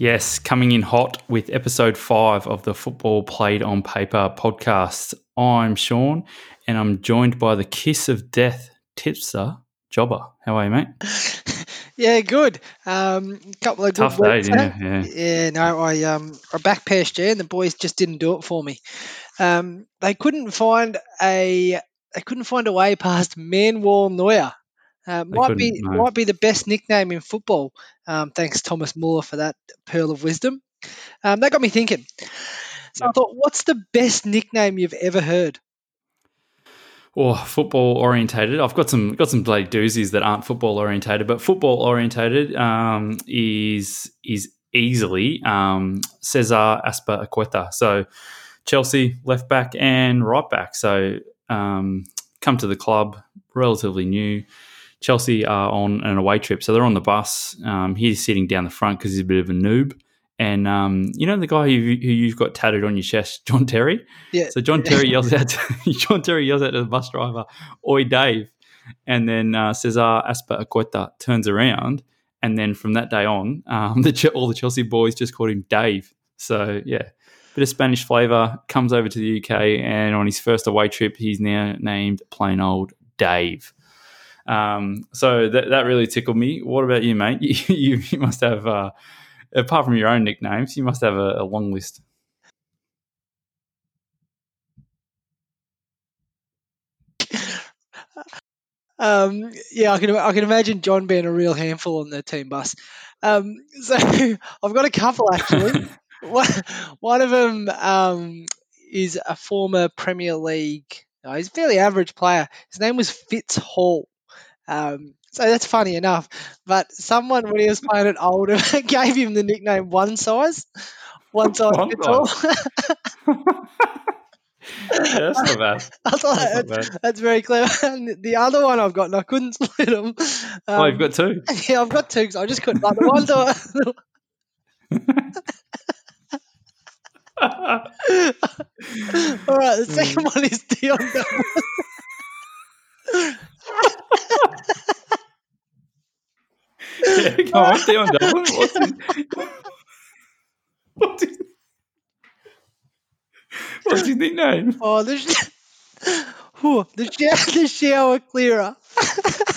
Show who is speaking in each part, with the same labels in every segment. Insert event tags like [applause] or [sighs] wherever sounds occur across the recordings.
Speaker 1: Yes, coming in hot with episode five of the Football Played on Paper podcast. I'm Sean, and I'm joined by the kiss of death tipster, Jobber. How are you, mate? [laughs]
Speaker 2: Yeah, good. Um, couple of
Speaker 1: Tough
Speaker 2: good
Speaker 1: day,
Speaker 2: weeks.
Speaker 1: didn't
Speaker 2: eh?
Speaker 1: you? Yeah.
Speaker 2: Yeah, no, I um, I backed PSG and the boys just didn't do it for me. Um, they couldn't find a they couldn't find a way past Manuel Neuer. Uh, might be
Speaker 1: couldn't,
Speaker 2: might be the best nickname in football. Um, thanks Thomas Muller for that pearl of wisdom. Um, that got me thinking. So I thought, what's the best nickname you've ever heard?
Speaker 1: Or football orientated. I've got some got some bloody doozies that aren't football orientated, but football orientated um, is is easily um, Cesar Azpilicueta. So Chelsea left back and right back. So um, come to the club relatively new. Chelsea are on an away trip, so they're on the bus. Um, he's sitting down the front because he's a bit of a noob. And um, you know the guy who, who you've got tatted on your chest, [laughs] John Terry.
Speaker 2: Yeah.
Speaker 1: So John Terry yells out. To, [laughs] John Terry yells out to the bus driver, "Oi, Dave!" And then uh, Cesar Azpilicueta turns around, and then from that day on, um, [laughs] the all the Chelsea boys just called him Dave. So yeah, bit of Spanish flavour. Comes over to the UK, and on his first away trip, he's now named plain old Dave. Um, so that that really tickled me. What about you, mate? [laughs] You, you, you must have, uh, apart from your own nicknames, you must have a, a long list.
Speaker 2: Um, yeah, I can I can imagine John being a real handful on the team bus. Um, [laughs] so I've got a couple actually. [laughs] one, one of them um, is a former Premier League. No, he's a fairly average player. His name was Fitz Hall. Um, so that's funny enough. But someone when he was playing at Oldham [laughs] gave him the nickname One Size. One size
Speaker 1: One
Speaker 2: fits all.
Speaker 1: yeah, [laughs] that's not bad.
Speaker 2: I thought
Speaker 1: That's bad.
Speaker 2: that's very clever. [laughs] And the other one I've got, and I couldn't split them.
Speaker 1: oh, you've got two.
Speaker 2: Yeah, I've got two because I just couldn't. But the one all right, the second one is Dion. Dublin.
Speaker 1: Yeah, come on, Dion Dublin. What's his, what's his, what's his nickname?
Speaker 2: Oh, the shower, the shower clearer. [laughs]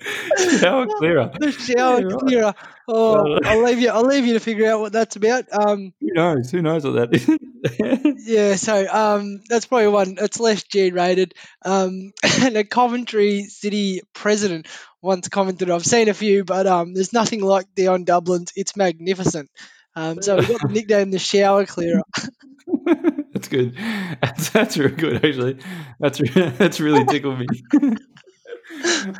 Speaker 2: [laughs]
Speaker 1: How clearer. [laughs]
Speaker 2: The shower
Speaker 1: Yeah, right.
Speaker 2: clearer. Oh, I'll leave you. I'll leave you to figure out what that's about. Um,
Speaker 1: Who knows? Who knows what that is? [laughs]
Speaker 2: yeah, so um, that's probably one. It's less G rated. Um, and a Coventry City president once commented, "I've seen a few, but um, there's nothing like Dion Dublin's. It's magnificent." Um, so we got the nickname the shower clearer.
Speaker 1: that's good. That's, that's really good, actually. That's that's really tickled me.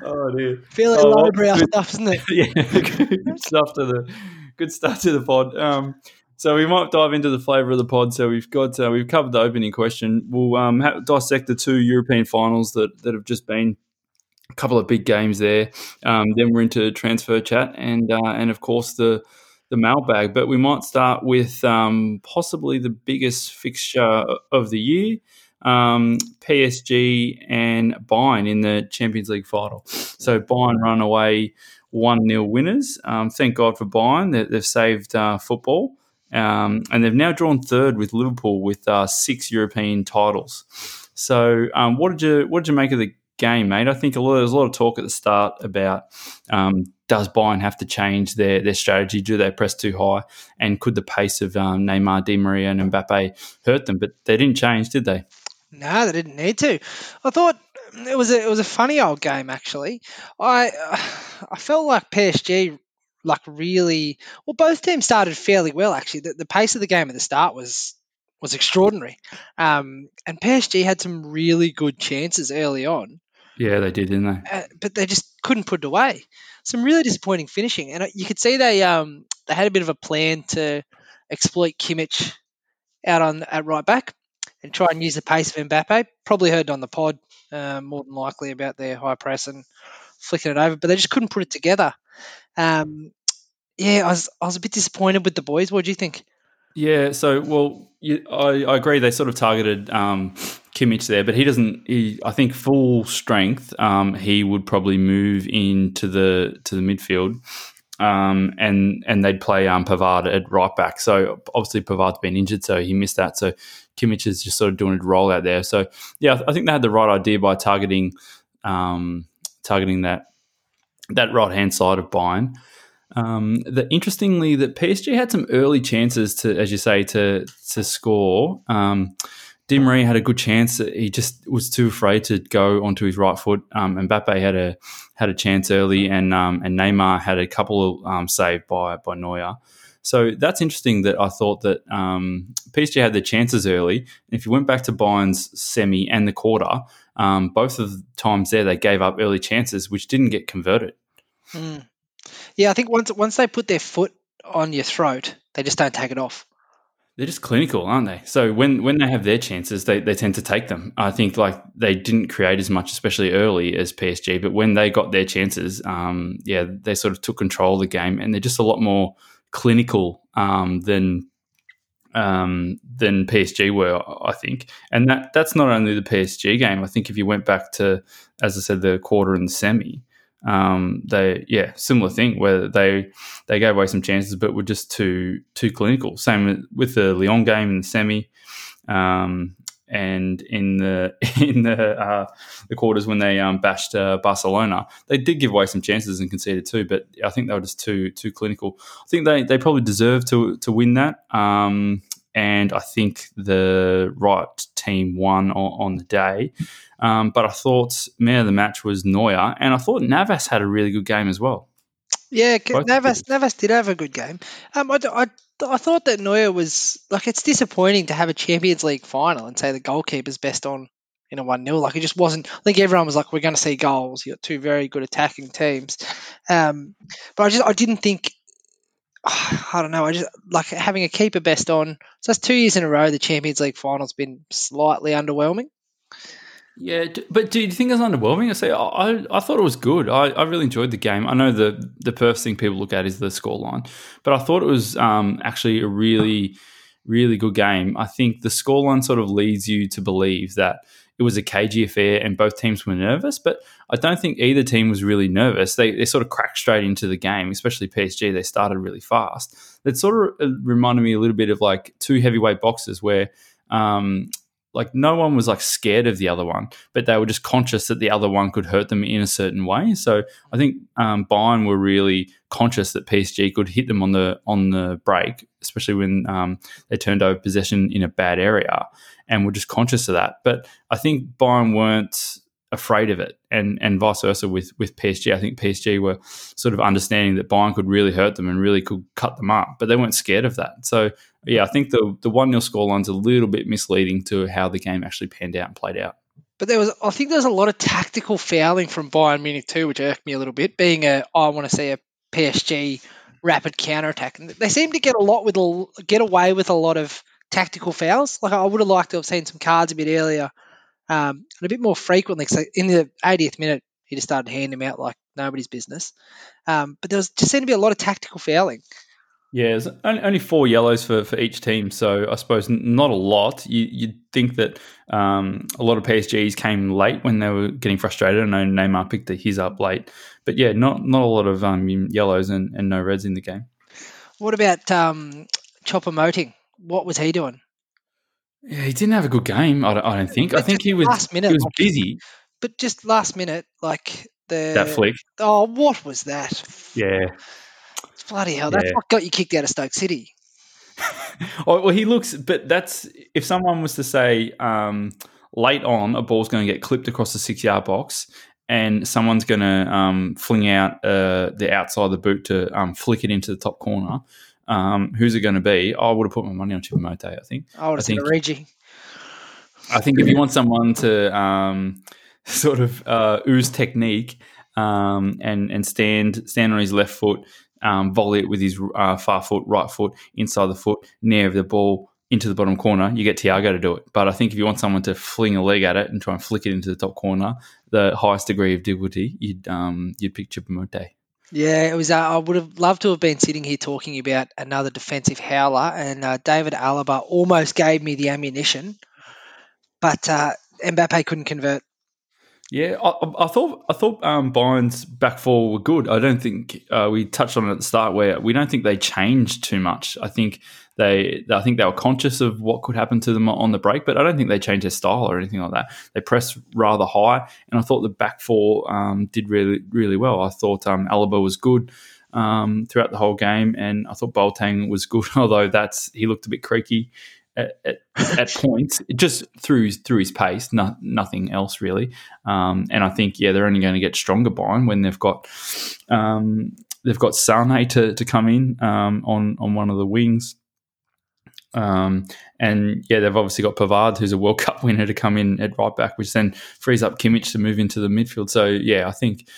Speaker 1: Oh dear.
Speaker 2: Fairly
Speaker 1: Oh, well,
Speaker 2: lowbrow
Speaker 1: good.
Speaker 2: stuff, isn't it? [laughs]
Speaker 1: yeah, good stuff to the good start to the pod. Um, so we might dive into the flavour of the pod. So we've got uh, we've covered the opening question. We'll um, ha- dissect the two European finals that that have just been. A couple of big games there. Um, then we're into transfer chat and uh, and of course the the mailbag. But we might start with um, possibly the biggest fixture of the year. Um, PSG and Bayern in the Champions League final. So Bayern run away 1 0 winners. Um, thank God for Bayern that they've saved uh, football. Um, and they've now drawn third with Liverpool with uh, six European titles. So, um, what did you what did you make of the game, mate? I think a lot, there's a lot of talk at the start about um, does Bayern have to change their their strategy? Do they press too high? And could the pace of um, Neymar, Di Maria, and Mbappe hurt them? But they didn't change, did they?
Speaker 2: No, they didn't need to. I thought it was a it was a funny old game actually. I [sighs] I felt like PSG like really well. Both teams started fairly well actually. The, the pace of the game at the start was was extraordinary, um, and PSG had some really good chances early on,
Speaker 1: Yeah, they did, didn't they?
Speaker 2: uh, but they just couldn't put it away. Some really disappointing finishing, and uh, you could see they um they had a bit of a plan to exploit Kimmich out on at right back and try and use the pace of Mbappe. Probably heard on the pod um, more than likely about their high press and flicking it over, but they just couldn't put it together. Um, yeah, I was I was a bit disappointed with the boys. What do you think?
Speaker 1: Yeah, so well, you, I, I agree. They sort of targeted um, Kimmich there, but he doesn't. He, I think, full strength, um, he would probably move into the to the midfield. um, and and they'd play um, Pavard at right back. So obviously Pavard's been injured, so he missed that. So Kimmich is just sort of doing a roll out there. So yeah, I think they had the right idea by targeting um, targeting that that right hand side of Bayern. Um, the, interestingly, that PSG had some early chances to, as you say, to to score. Um, Di Maria had a good chance. He just was too afraid to go onto his right foot. Um, Mbappe had a had a chance early, and um, and Neymar had a couple of um, saved by by Neuer. So that's interesting. That I thought that um, PSG had the chances early. And if you went back to Bayern's semi and the quarter, um, both of the times there they gave up early chances, which didn't get converted.
Speaker 2: Mm. Yeah, I think once once they put their foot on your throat, they just don't take it off
Speaker 1: they're just clinical, aren't they? So when when they have their chances, they, they tend to take them. I think like they didn't create as much, especially early as PSG, but when they got their chances, um, yeah, they sort of took control of the game, and they're just a lot more clinical um, than um, than PSG were, I think. And that that's not only the PSG game. I think if you went back to, as I said, the quarter and the semi, um, they yeah similar thing where they they gave away some chances but were just too too clinical. Same with the Lyon game in the semi, um, and in the [laughs] in the uh, the quarters when they um, bashed uh, Barcelona, they did give away some chances and conceded too. But I think they were just too too clinical. I think they they probably deserve to to win that. Um, and I think the right team won on, on the day. Um, but I thought man of the match was Neuer, and I thought Navas had a really good game as well.
Speaker 2: Yeah, Both Navas Navas did have a good game. Um, I, I, I thought that Neuer was like it's disappointing to have a Champions League final and say the goalkeeper's best on in a one 0 Like it just wasn't. I think everyone was like, "We're going to see goals." You got two very good attacking teams, um, but I just I didn't think [sighs] I don't know. I just like having a keeper best on. So that's two years in a row. The Champions League final's been slightly underwhelming.
Speaker 1: Yeah, but do you think it's underwhelming? I say I, I thought it was good. I, I really enjoyed the game. I know the the first thing people look at is the scoreline, but I thought it was um, actually a really really good game. I think the scoreline sort of leads you to believe that it was a cagey affair and both teams were nervous, but I don't think either team was really nervous. They, they sort of cracked straight into the game, especially PSG. They started really fast. It sort of uh, reminded me a little bit of like two heavyweight boxers where um, like no one was like scared of the other one, but they were just conscious that the other one could hurt them in a certain way. So I think um, Bayern were really conscious that PSG could hit them on the on the break, especially when um, they turned over possession in a bad area, and were just conscious of that. But I think Bayern weren't afraid of it, and and vice versa with with PSG. I think PSG were sort of understanding that Bayern could really hurt them and really could cut them up, but they weren't scared of that. So yeah, I think the the one 0 scoreline's a little bit misleading to how the game actually panned out and played out.
Speaker 2: But there was, I think, there's a lot of tactical fouling from Bayern Munich too, which irked me a little bit. Being a, I want to say a PSG rapid counter attack, and they seem to get a lot with get away with a lot of tactical fouls. Like I would have liked to have seen some cards a bit earlier um, and a bit more frequently. So in the 80th minute, he just started handing them out like nobody's business. Um, but there was just seemed to be a lot of tactical fouling.
Speaker 1: Yeah, there's only four yellows for, for each team, so I suppose not a lot. You, you'd think that um, a lot of PSGs came late when they were getting frustrated. I know Neymar picked his up late, but yeah, not not a lot of um, yellows and, and no reds in the game.
Speaker 2: What about um, Choupo-Moting? What was he doing?
Speaker 1: Yeah, he didn't have a good game. I don't, I don't think. But I think he was last minute. He was busy,
Speaker 2: but just last minute, like the
Speaker 1: that flick.
Speaker 2: Oh, what was that?
Speaker 1: Yeah,
Speaker 2: bloody hell! That's yeah. what got you kicked out of Stoke City. [laughs]
Speaker 1: oh, well, he looks, but that's if someone was to say um, late on a ball's going to get clipped across the six yard box and someone's going to um, fling out uh, the outside of the boot to um, flick it into the top corner. Um, who's it going to be? I would have put my money on Choupo-Moting. I think.
Speaker 2: I would have
Speaker 1: think
Speaker 2: Reggie.
Speaker 1: I think if you want someone to um, sort of uh, ooze technique um, and and stand stand on his left foot, um, volley it with his uh, far foot, right foot, inside the foot, near the ball into the bottom corner, you get Thiago to do it. But I think if you want someone to fling a leg at it and try and flick it into the top corner, the highest degree of difficulty, you'd um, you'd pick Choupo-Moting.
Speaker 2: Yeah, it was. Uh, I would have loved to have been sitting here talking about another defensive howler, and uh, David Alaba almost gave me the ammunition, but uh, Mbappe couldn't convert.
Speaker 1: Yeah, I, I thought I thought um, back four were good. I don't think uh, we touched on it at the start where we don't think they changed too much. I think they I think they were conscious of what could happen to them on the break, but I don't think they changed their style or anything like that. They pressed rather high, and I thought the back four um, did really really well. I thought um, Alaba was good. Um, throughout the whole game, and I thought Boateng was good, [laughs] although that's he looked a bit creaky at, at, at [laughs] points, just through through his pace, no, nothing else really. Um, and I think yeah, they're only going to get stronger by him when they've got um, they've got Sane to, to come in um, on on one of the wings. Um, and yeah, they've obviously got Pavard, who's a World Cup winner, to come in at right back, which then frees up Kimmich to move into the midfield. So yeah, I think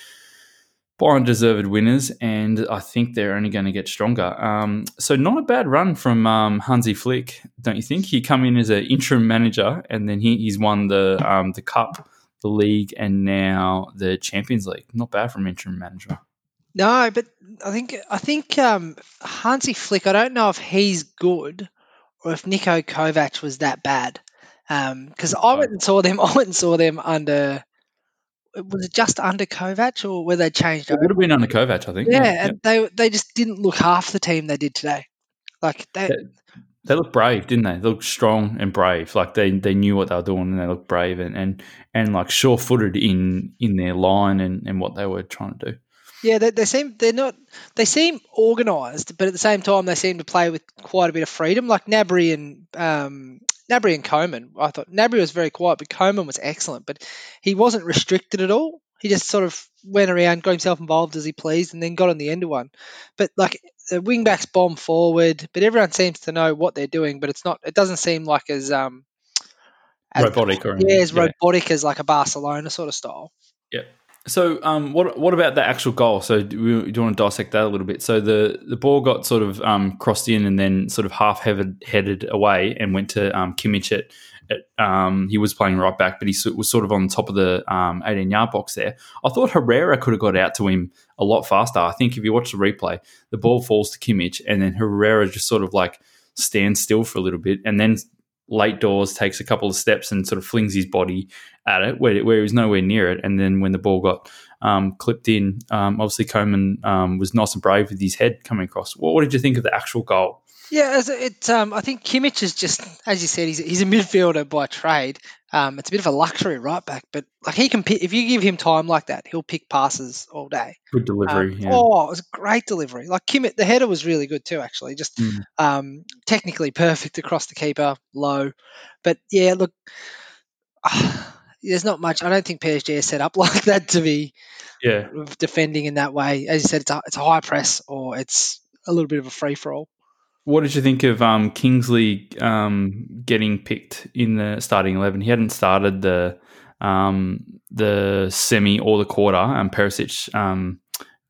Speaker 1: Bayern deserved winners, and I think they're only going to get stronger. Um, so not a bad run from um, Hansi Flick, don't you think? He come in as an interim manager, and then he, he's won the um, the cup, the league, and now the Champions League. Not bad from interim manager.
Speaker 2: No, but I think I think um, Hansi Flick. I don't know if he's good or if Niko Kovac was that bad. Because I went and saw them. [laughs] I went and saw them under was it just under Kovac or were they changed?
Speaker 1: It would have been under Kovac, I think.
Speaker 2: Yeah, yeah, and they they just didn't look half the team they did today. Like they,
Speaker 1: they, they looked brave, didn't they? They looked strong and brave. Like they, they knew what they were doing and they looked brave and, and, and like sure footed in in their line and, and what they were trying to do.
Speaker 2: Yeah, they, they seem they're not they seem organised, but at the same time they seem to play with quite a bit of freedom. Like Gnabry and um, Gnabry and Coman, I thought Gnabry was very quiet, but Coman was excellent. But he wasn't restricted at all. He just sort of went around, got himself involved as he pleased, and then got on the end of one. But like the wing backs bomb forward, but everyone seems to know what they're doing. But it's not. It doesn't seem like as um
Speaker 1: as, robotic or
Speaker 2: yeah, as robotic as like a Barcelona sort of style.
Speaker 1: Yeah. So, um, what what about the actual goal? So, do, we, do you want to dissect that a little bit? So, the, the ball got sort of um, crossed in and then sort of half headed, away and went to um, Kimmich at, at um, he was playing right back, but he was sort of on top of the um, 18 yard box there. I thought Herrera could have got out to him a lot faster. I think if you watch the replay, the ball falls to Kimmich and then Herrera just sort of like stands still for a little bit and then late doors takes a couple of steps and sort of flings his body at it where, where he was nowhere near it. And then when the ball got um, clipped in, um, obviously Coman um, was nice and brave with his head coming across. What, what did you think of the actual goal?
Speaker 2: Yeah, it. Um, I think Kimmich is just, as you said, he's, he's a midfielder by trade. Um, it's a bit of a luxury right back, but like he can, pick, if you give him time like that, he'll pick passes all day.
Speaker 1: Good delivery. Um, yeah.
Speaker 2: Oh, it was a great delivery. Like Kimmich, the header was really good too. Actually, just mm. um, technically perfect across the keeper, low. But yeah, look, [sighs] uh, there's not much. I don't think PSG is set up [laughs] like that to be
Speaker 1: yeah
Speaker 2: defending in that way. As you said, it's a, it's a high press or it's a little bit of a free for all.
Speaker 1: What did you think of um, Kingsley um, getting picked in the starting eleven? He hadn't started the um, the semi or the quarter, and Perisic um,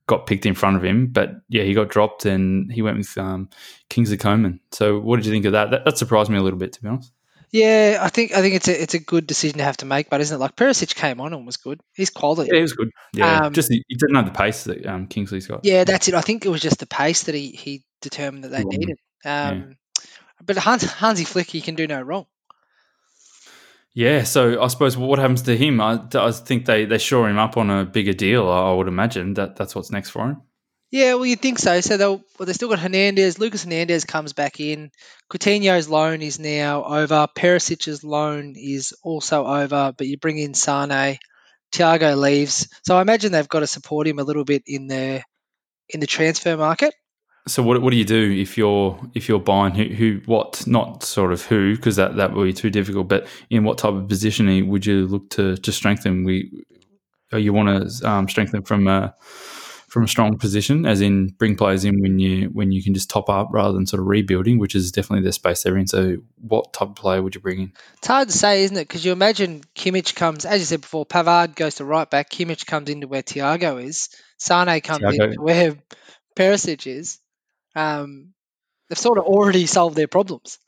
Speaker 1: got picked in front of him. But yeah, he got dropped, and he went with um, Kingsley Coman. So, what did you think of that? that? That surprised me a little bit, to be honest.
Speaker 2: Yeah, I think I think it's a it's a good decision to have to make, but isn't it? Like Perisic came on and was good. He's quality.
Speaker 1: Yeah, he was good. Yeah, um, just he, he, didn't have the pace that um, Kingsley's got.
Speaker 2: Yeah, that's it. I think it was just the pace that he he determined that they needed. Um, yeah. But Hans, Hansi Flick, he can do no wrong.
Speaker 1: Yeah, so I suppose what happens to him? I, I think they, they shore him up on a bigger deal. I would imagine that that's what's next for him.
Speaker 2: Yeah, well, you'd think so. So they'll well, they still got Hernandez. Lucas Hernandez comes back in. Coutinho's loan is now over. Perisic's loan is also over. But you bring in Sane. Thiago leaves, so I imagine they've got to support him a little bit in the in the transfer market.
Speaker 1: So what what do you do if you're if you're buying who, who what not sort of who because that that would be too difficult, but in what type of positioning would you look to to strengthen? We you want to um, strengthen from from a strong position, as in bring players in when you when you can just top up rather than sort of rebuilding, which is definitely the space they're in. So, what type of player would you bring in?
Speaker 2: It's hard to say, isn't it? Because you imagine Kimmich comes, as you said before, Pavard goes to right back, Kimmich comes into where Thiago is, Sane comes Thiago. in where Perisic is um, they've sort of already solved their problems.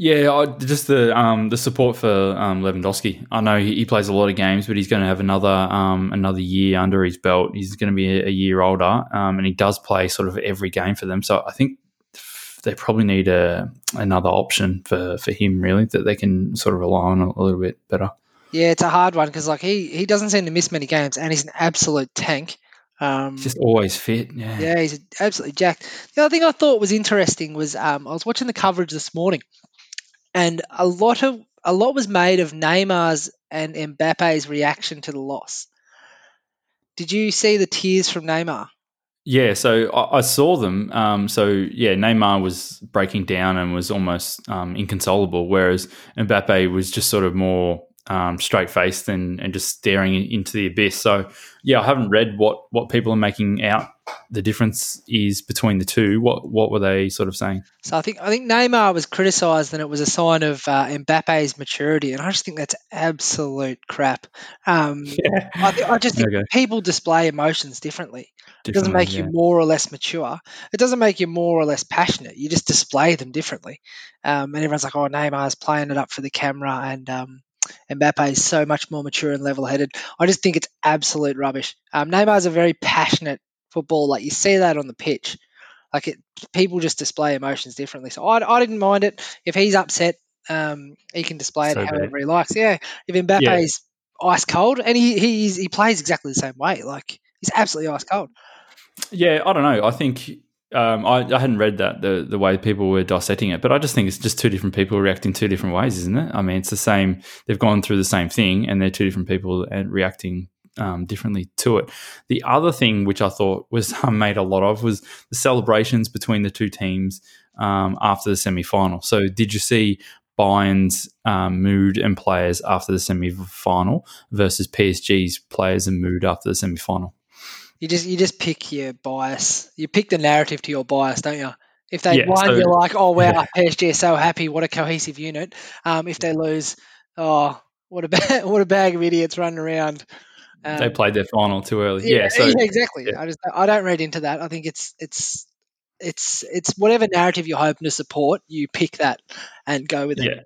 Speaker 1: Yeah, I, just the um, the support for um, Lewandowski. I know he, he, plays a lot of games, but he's going to have another um, another year under his belt. He's going to be a, a year older, um, and he does play sort of every game for them. So I think they probably need a another option for, for him, really, that they can sort of rely on a, a little bit better.
Speaker 2: Yeah, it's a hard one because like he he doesn't seem to miss many games, and he's an absolute tank. Um,
Speaker 1: just always fit. Yeah.
Speaker 2: yeah, he's absolutely jacked. The other thing I thought was interesting was um, I was watching the coverage this morning, and a lot of a lot was made of Neymar's and Mbappe's reaction to the loss. Did you see the tears from Neymar?
Speaker 1: Yeah, so I, I saw them. Um, so yeah, Neymar was breaking down and was almost um, inconsolable, whereas Mbappe was just sort of more um, straight faced and, and just staring into the abyss. So yeah, I haven't read what what people are making out the difference is between the two. What what were they sort of saying?
Speaker 2: So I think I think Neymar was criticised and it was a sign of uh, Mbappe's maturity, and I just think that's absolute crap. Um, [laughs]
Speaker 1: Yeah,
Speaker 2: I, th- I just think
Speaker 1: Okay.
Speaker 2: people display emotions differently. It doesn't
Speaker 1: Differently,
Speaker 2: make you more or less mature. It doesn't make you more or less passionate. You just display them differently. Um, and everyone's like, "Oh, Neymar's playing it up for the camera," and um, Mbappe is so much more mature and level-headed. I just think it's absolute rubbish. Um, Neymar's a very passionate footballer. Like you see that on the pitch. Like it, people just display emotions differently. So I, I didn't mind it. If he's upset, um, he can display
Speaker 1: So
Speaker 2: it however he likes. Yeah. If Mbappe's ice cold, and he he's, he plays exactly the same way. Like he's absolutely ice cold.
Speaker 1: Yeah, I don't know. I think um, I, I hadn't read that the the way people were dissecting it, but I just think it's just two different people reacting two different ways, isn't it? I mean, it's the same. They've gone through the same thing, and they're two different people and reacting um, differently to it. The other thing which I thought was [laughs] um, made a lot of was the celebrations between the two teams um, after the semi final. So, did you see? Bayern's um, mood and players after the semi final versus PSG's players and mood after the semi final.
Speaker 2: You just you just pick your bias. You pick the narrative to your bias, don't you? If they
Speaker 1: Yeah,
Speaker 2: won,
Speaker 1: so-
Speaker 2: you're like, oh wow, [laughs]
Speaker 1: yeah.
Speaker 2: PSG are so happy. What a cohesive unit. Um, if they lose, oh what a ba- [laughs] what a bag of idiots running around. Um,
Speaker 1: they played their final too early. Yeah, so
Speaker 2: yeah, exactly.
Speaker 1: yeah.
Speaker 2: I just I don't read into that. I think it's it's it's it's whatever narrative you're hoping to support, you pick that and go with it.
Speaker 1: yeah.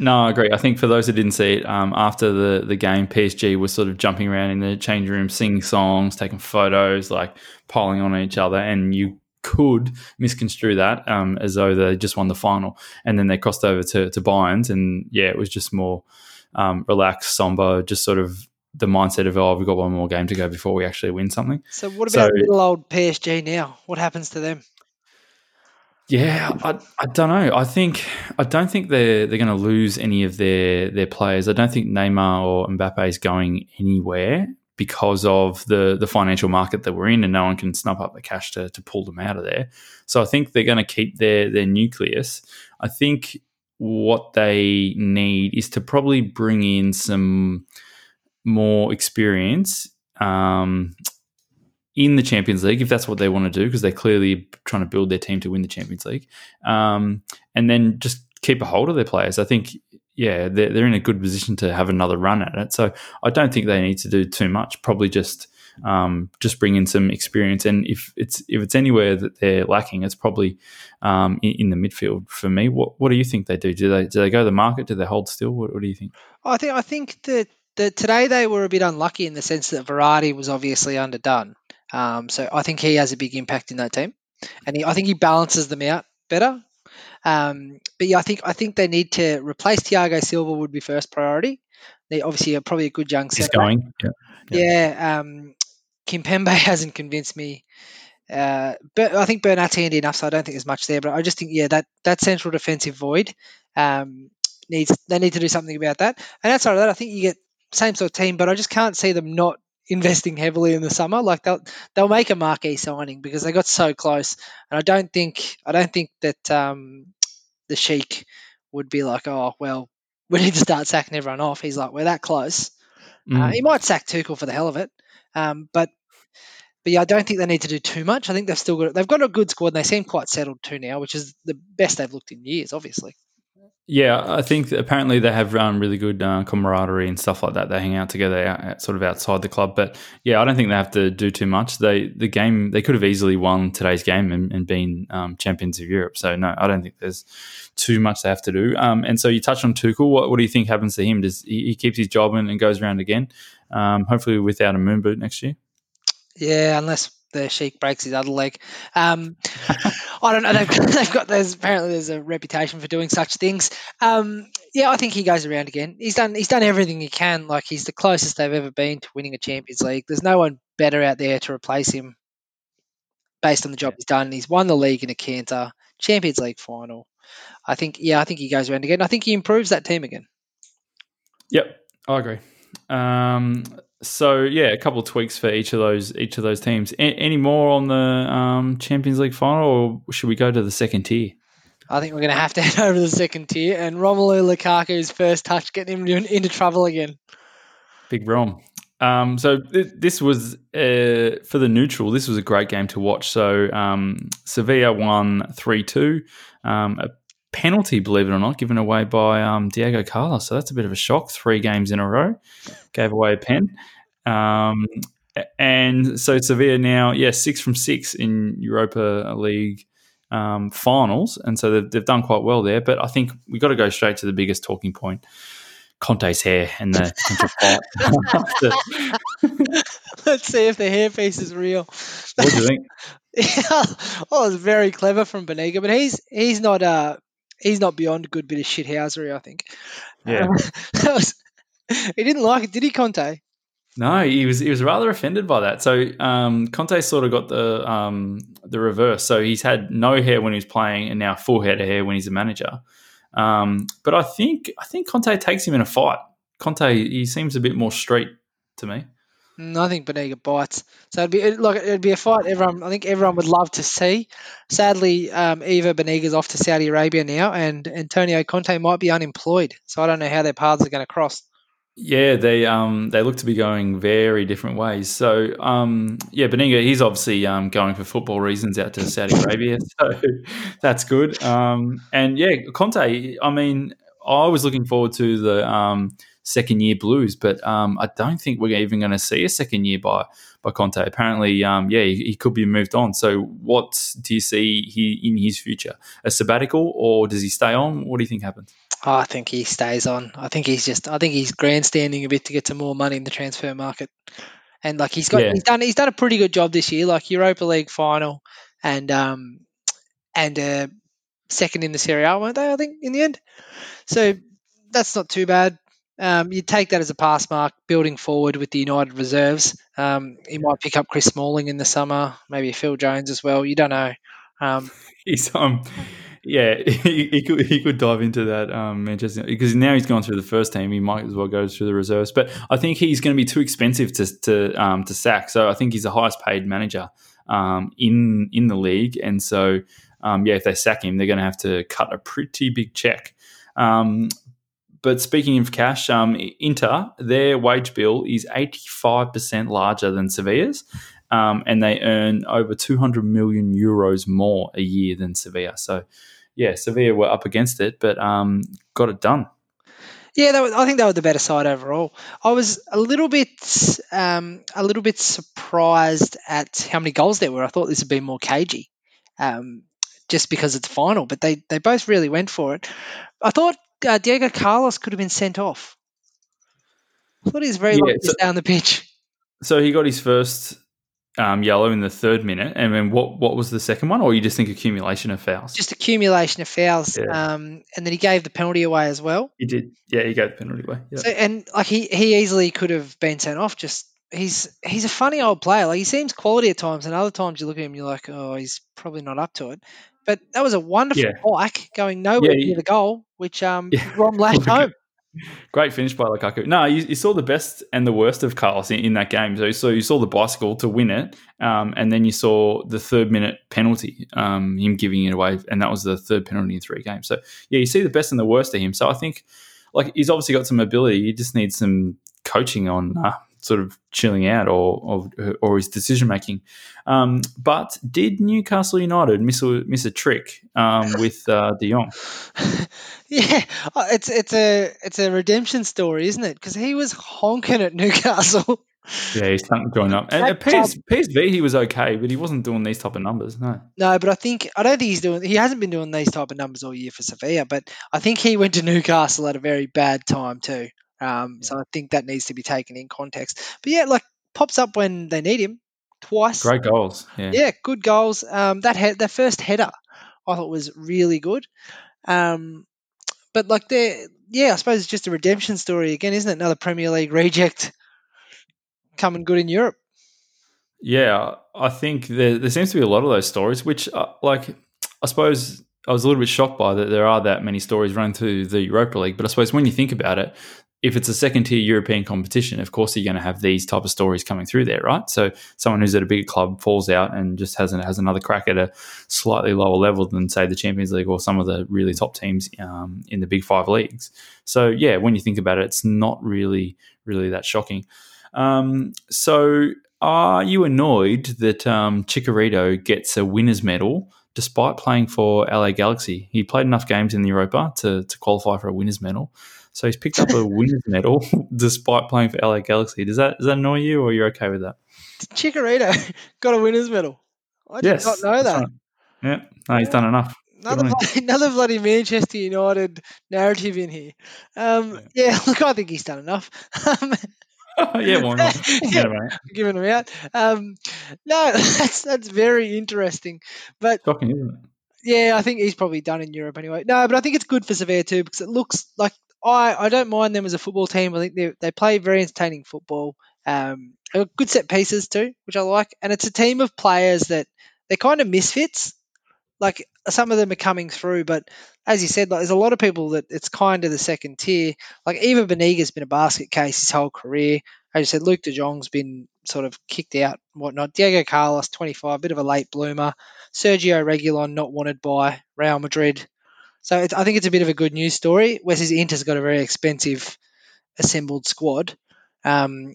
Speaker 1: No, I agree. I think for those who didn't see it, um, after the, the game, PSG was sort of jumping around in the change room, singing songs, taking photos, like piling on each other, and you could misconstrue that um, as though they just won the final, and then they crossed over to to Bayern's, and yeah, it was just more um, relaxed, somber, just sort of the mindset of oh, we've got one more game to go before we actually win something.
Speaker 2: So what
Speaker 1: So-
Speaker 2: about little old PSG now? What happens to them?
Speaker 1: Yeah, I, I don't know. I think I don't think they're they're going to lose any of their their players. I don't think Neymar or Mbappe is going anywhere because of the the financial market that we're in, and no one can snap up the cash to to pull them out of there. So I think they're going to keep their their nucleus. I think what they need is to probably bring in some more experience um, in the Champions League, if that's what they want to do, because they're clearly trying to build their team to win the Champions League, um, and then just keep a hold of their players. I think, yeah, they're, they're in a good position to have another run at it. So I don't think they need to do too much. Probably just um, just bring in some experience, and if it's if it's anywhere that they're lacking, it's probably um, in, in the midfield. For me, what what do you think they do? Do they do they go to the market? Do they hold still? What, what do you think?
Speaker 2: I think I think that, today they were a bit unlucky in the sense that Verratti was obviously underdone. Um, so I think he has a big impact in that team, and he, I think he balances them out better. Um, but yeah, I think I think they need to replace Thiago Silva would be first priority. They obviously are probably a good young
Speaker 1: He's going. Yeah.
Speaker 2: Yeah, um, Kimpembe [laughs] hasn't convinced me. Uh, but I think Bernat's handy enough, so I don't think there's much there. But I just think, yeah, that that central defensive void um, needs they need to do something about that. And outside of that, I think you get same sort of team, but I just can't see them not investing heavily in the summer. Like they'll they'll make a marquee signing because they got so close. And I don't think I don't think that um, the Sheik would be like, oh well, we need to start sacking everyone off. He's like, we're that close. Uh,
Speaker 1: Mm.
Speaker 2: he might sack Tuchel for the hell of it, um, but but yeah, I don't think they need to do too much. I think they've still got they've got a good squad. and They seem quite settled too now, which is the best they've looked in years. Obviously,
Speaker 1: Yeah, I think apparently they have um, really good uh, camaraderie and stuff like that. They hang out together, out, out- sort of outside the club. But yeah, I don't think they have to do too much. They the game they could have easily won today's game and, and been um, champions of Europe. So no, I don't think there's too much they have to do. Um, and so you touched on Tuchel. What, what do you think happens to him? Does he, he keeps his job and, and goes around again? Um, hopefully without a moon boot next year.
Speaker 2: yeah, unless the Sheik breaks his other leg. Um, I don't know. [laughs] They've got, they've got there's apparently there's a reputation for doing such things. Um, Yeah, I think he goes around again. He's done he's done everything he can. Like he's the closest they've ever been to winning a Champions League. There's no one better out there to replace him based on the job he's done. He's won the league in a canter, Champions League final. I think yeah, I think he goes around again. I think he improves that team again.
Speaker 1: Yep, I agree. Um, so yeah, a couple of tweaks for each of those each of those teams. A- any more on the um, Champions League final, or should we go to the second tier?
Speaker 2: I think we're going to have to [laughs] head over to the second tier, and Romelu Lukaku's first touch getting him into trouble again.
Speaker 1: Big Rom. Um, so th- this was uh, for the neutral. This was a great game to watch. So um, Sevilla won three two. Um, a penalty, believe it or not, given away by um, Diego Carlos. So that's a bit of a shock. Three games in a row, gave away a pen. Um, and so Sevilla now, yeah, six from six in Europa League um, finals, and so they've, they've done quite well there. But I think we've got to go straight to the biggest talking point. Conte's hair and the [laughs]
Speaker 2: Let's see if the hairpiece is real.
Speaker 1: What do you think? [laughs]
Speaker 2: yeah, well, it's very clever from Banega, but he's he's not uh he's not beyond a good bit of shithousery. I think.
Speaker 1: Yeah, [laughs]
Speaker 2: that was, he didn't like it, did he, Conte?
Speaker 1: No, he was he was rather offended by that. So um, Conte sort of got the um, the reverse. So he's had no hair when he was playing, and now full head of hair when he's a manager. Um, but I think I think Conte takes him in a fight. Conte he seems a bit more street to me.
Speaker 2: I think Banega bites. So it'd be like it'd be a fight. Everyone, I think everyone would love to see. Sadly, um, Ever Banega's off to Saudi Arabia now, and Antonio Conte might be unemployed. So I don't know how their paths are going to cross.
Speaker 1: Yeah, they um they look to be going very different ways. So um yeah, Banega he's obviously um going for football reasons out to Saudi Arabia, [laughs] so that's good. Um and yeah, Conte, I mean, I was looking forward to the um second year Blues, but um I don't think we're even going to see a second year by by Conte. Apparently, um yeah, he, he, could be moved on. So what do you see he in his future? A sabbatical, or does he stay on? What do you think happens?
Speaker 2: Oh, I think he stays on. I think he's just. I think he's grandstanding a bit to get some more money in the transfer market, and like he's got, yeah. he's done, he's done a pretty good job this year. Like Europa League final, and um, and uh, second in the Serie A, weren't they? I think in the end. So that's not too bad. Um, you take that as a pass mark, building forward with the United reserves. Um, he might pick up Chris Smalling in the summer, maybe Phil Jones as well. You don't know. Um, [laughs]
Speaker 1: he's um yeah, [laughs] he, he, could he could dive into that um, Manchester because now he's gone through the first team. He might as well go through the reserves, but I think he's going to be too expensive to to um, to sack. So I think he's the highest paid manager um, in in the league, and so um, yeah, if they sack him, they're going to have to cut a pretty big check. Um, but speaking of cash, um, Inter their wage bill is eighty five percent larger than Sevilla's, um, and they earn over 200 million euros more a year than Sevilla. So, yeah, Sevilla were up against it, but um, got it done.
Speaker 2: Yeah, I think they were the better side overall. I was a little bit, um, a little bit surprised at how many goals there were. I thought this would be more cagey, um, just because it's final. But they they both really went for it. I thought uh, Diego Carlos could have been sent off. I thought he was very yeah, so, down the pitch.
Speaker 1: So he got his first um, yellow in the third minute, and then what what was the second one, or you just think accumulation of fouls?
Speaker 2: Just accumulation of fouls, yeah. um, and then he gave the penalty away as well.
Speaker 1: He did, yeah, he gave the penalty away.
Speaker 2: Yeah. So, and like he he easily could have been sent off. Just he's he's a funny old player. Like he seems quality at times, and other times you look at him, you're like, oh, he's probably not up to it. But that was a wonderful yeah. bike going nowhere yeah, near the goal, which um Rom lashed [laughs] [laughs] home.
Speaker 1: Great finish by Lukaku. No, you, you, saw the best and the worst of Carlos in, in that game. So, so, you saw the bicycle to win it, um, and then you saw the third minute penalty, um, him giving it away, and that was the third penalty in three games. So yeah, you see the best and the worst of him. So I think like he's obviously got some ability. He just needs some coaching on uh, sort of chilling out or or, or his decision making. Um, but did Newcastle United miss a miss a trick um, [laughs] with uh, De Jong? [laughs]
Speaker 2: yeah, uh, it's it's a it's a redemption story, isn't it? Because he was honking at Newcastle. [laughs]
Speaker 1: Yeah, he's join up. And at PS, PSV, he was okay, but he wasn't doing these type of numbers. No,
Speaker 2: no, but I think I don't think he's doing. He hasn't been doing these type of numbers all year for Sevilla, but I think he went to Newcastle at a very bad time too. Um, yeah. So I think that needs to be taken in context. But yeah, like pops up when they need him twice.
Speaker 1: Great goals. Yeah,
Speaker 2: yeah good goals. Um, that he- that first header I thought was really good. Um, but like they're yeah, I suppose it's just a redemption story again, isn't it? Another Premier League reject coming good in Europe.
Speaker 1: Yeah, I think there, there seems to be a lot of those stories, which, uh, like, I suppose I was a little bit shocked by that there are that many stories running through the Europa League. But I suppose when you think about it, if it's a second tier European competition, of course you're going to have these type of stories coming through there, right? So someone who's at a bigger club falls out and just has has another crack at a slightly lower level than say the Champions League or some of the really top teams um, in the big five leagues. So yeah, when you think about it, it's not really really that shocking. Um, so are you annoyed that um, Chicharito gets a winner's medal? Despite playing for LA Galaxy, he played enough games in the Europa to, to qualify for a winner's medal. So he's picked up a winner's medal [laughs] despite playing for LA Galaxy. Does that does that annoy you, or you're okay with that?
Speaker 2: Chicharito [laughs] got a winner's medal. I did
Speaker 1: yes,
Speaker 2: not know that.
Speaker 1: right. Yeah, no, he's done enough.
Speaker 2: Another bloody, another bloody Manchester United narrative in here. Um, yeah. [laughs] look, I think he's done enough. Um,
Speaker 1: yeah, why not?
Speaker 2: yeah, giving him out. Um, no, that's that's very interesting. But
Speaker 1: shocking, isn't it?
Speaker 2: Yeah, I think he's probably done in Europe anyway. No, but I think it's good for Sevilla too because it looks like I, I don't mind them as a football team. I think they they play very entertaining football. Um, good set pieces too, which I like, and it's a team of players that they're kind of misfits. Like some of them are coming through, but as you said, like there's a lot of people that it's kind of the second tier. Like even Banega's been a basket case his whole career. As you said, Luuk De Jong's been sort of kicked out, and whatnot. Diego Carlos, 25, bit of a late bloomer. Sergio Reguilon, not wanted by Real Madrid. So I think it's a bit of a good news story. Whereas Inter's got a very expensive assembled squad, um,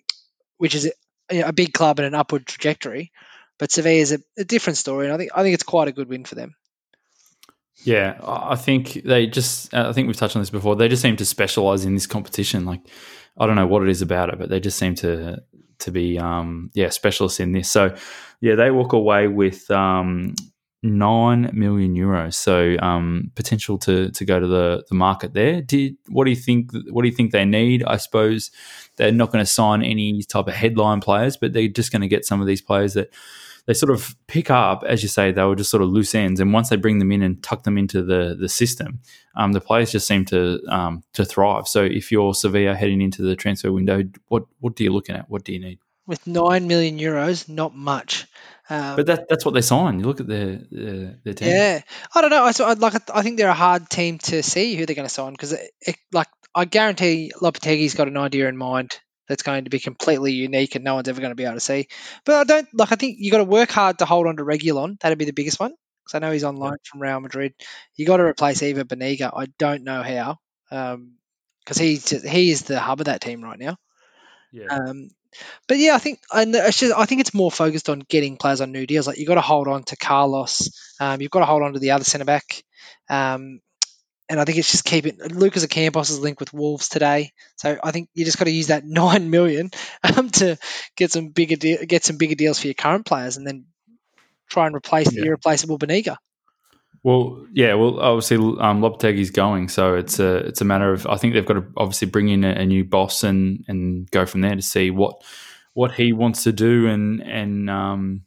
Speaker 2: which is a, a, big club and an upward trajectory. But Sevilla is a, a, different story, and I think I think it's quite a good win for them.
Speaker 1: Yeah, I think they just. I think we've touched on this before. They just seem to specialize in this competition. Like, I don't know what it is about it, but they just seem to to be, um, yeah, specialists in this. So, yeah, they walk away with um, nine million euros. So, um, potential to to go to the the market there. Did what do you think? What do you think they need? I suppose they're not going to sign any type of headline players, but they're just going to get some of these players that they sort of pick up, as you say, they were just sort of loose ends. And once they bring them in and tuck them into the the system, um, the players just seem to um, to thrive. So if you're Sevilla heading into the transfer window, what what are you looking at? What do you need?
Speaker 2: With nine million euros, not much.
Speaker 1: Um, but that, that's what they sign. You look at their their, their team.
Speaker 2: Yeah, I don't know. I, so, like I think they're a hard team to see who they're going to sign because, like, I guarantee Lopetegui's got an idea in mind that's going to be completely unique and no one's ever going to be able to see. But I don't like. I think you got to work hard to hold on to Reguilon. That'd be the biggest one because I know he's on loan from Real Madrid. You got to replace Ever Banega. I don't know how because um, he's he is the hub of that team right now.
Speaker 1: Yeah.
Speaker 2: Um, but yeah, I think and it's just, I think it's more focused on getting players on new deals. Like you've got to hold on to Carlos. Um, you've got to hold on to the other centre back. Um, and I think it's just keeping Lucas Ocampos is linked with Wolves today, so I think you just got to use that [laughs] nine million um, to get some bigger de- get some bigger deals for your current players, and then try and replace yeah. the irreplaceable Banega.
Speaker 1: Well, yeah, well, obviously um, Lopetegui's going, so it's a it's a matter of I think they've got to obviously bring in a, a, new boss and and go from there to see what what he wants to do and and um,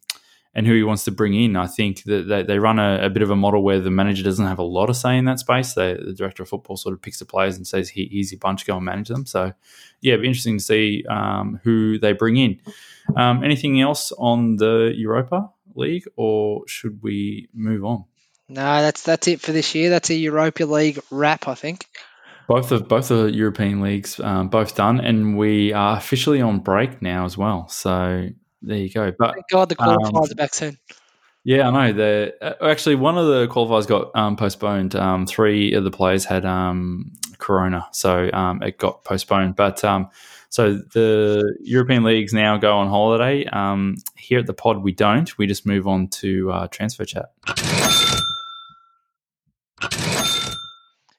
Speaker 1: and who he wants to bring in. I think that they, they run a, a, bit of a model where the manager doesn't have a lot of say in that space. They, the director of football sort of picks the players and says, "Here's your bunch, go and manage them." So, yeah, it'd be interesting to see um, who they bring in. Um, anything else on the Europa League, or should we move on?
Speaker 2: No, that's that's it for this year. That's a Europa League wrap, I think.
Speaker 1: Both of both the European leagues, um, both done, and we are officially on break now as well. So there you go. But
Speaker 2: Thank God the qualifiers um, are back soon.
Speaker 1: Yeah, I know. The uh, actually one of the qualifiers got um, postponed. Um, three of the players had um, corona, so um, it got postponed. But um, so the European leagues now go on holiday. Um, here at the pod, we don't. We just move on to uh, transfer chat.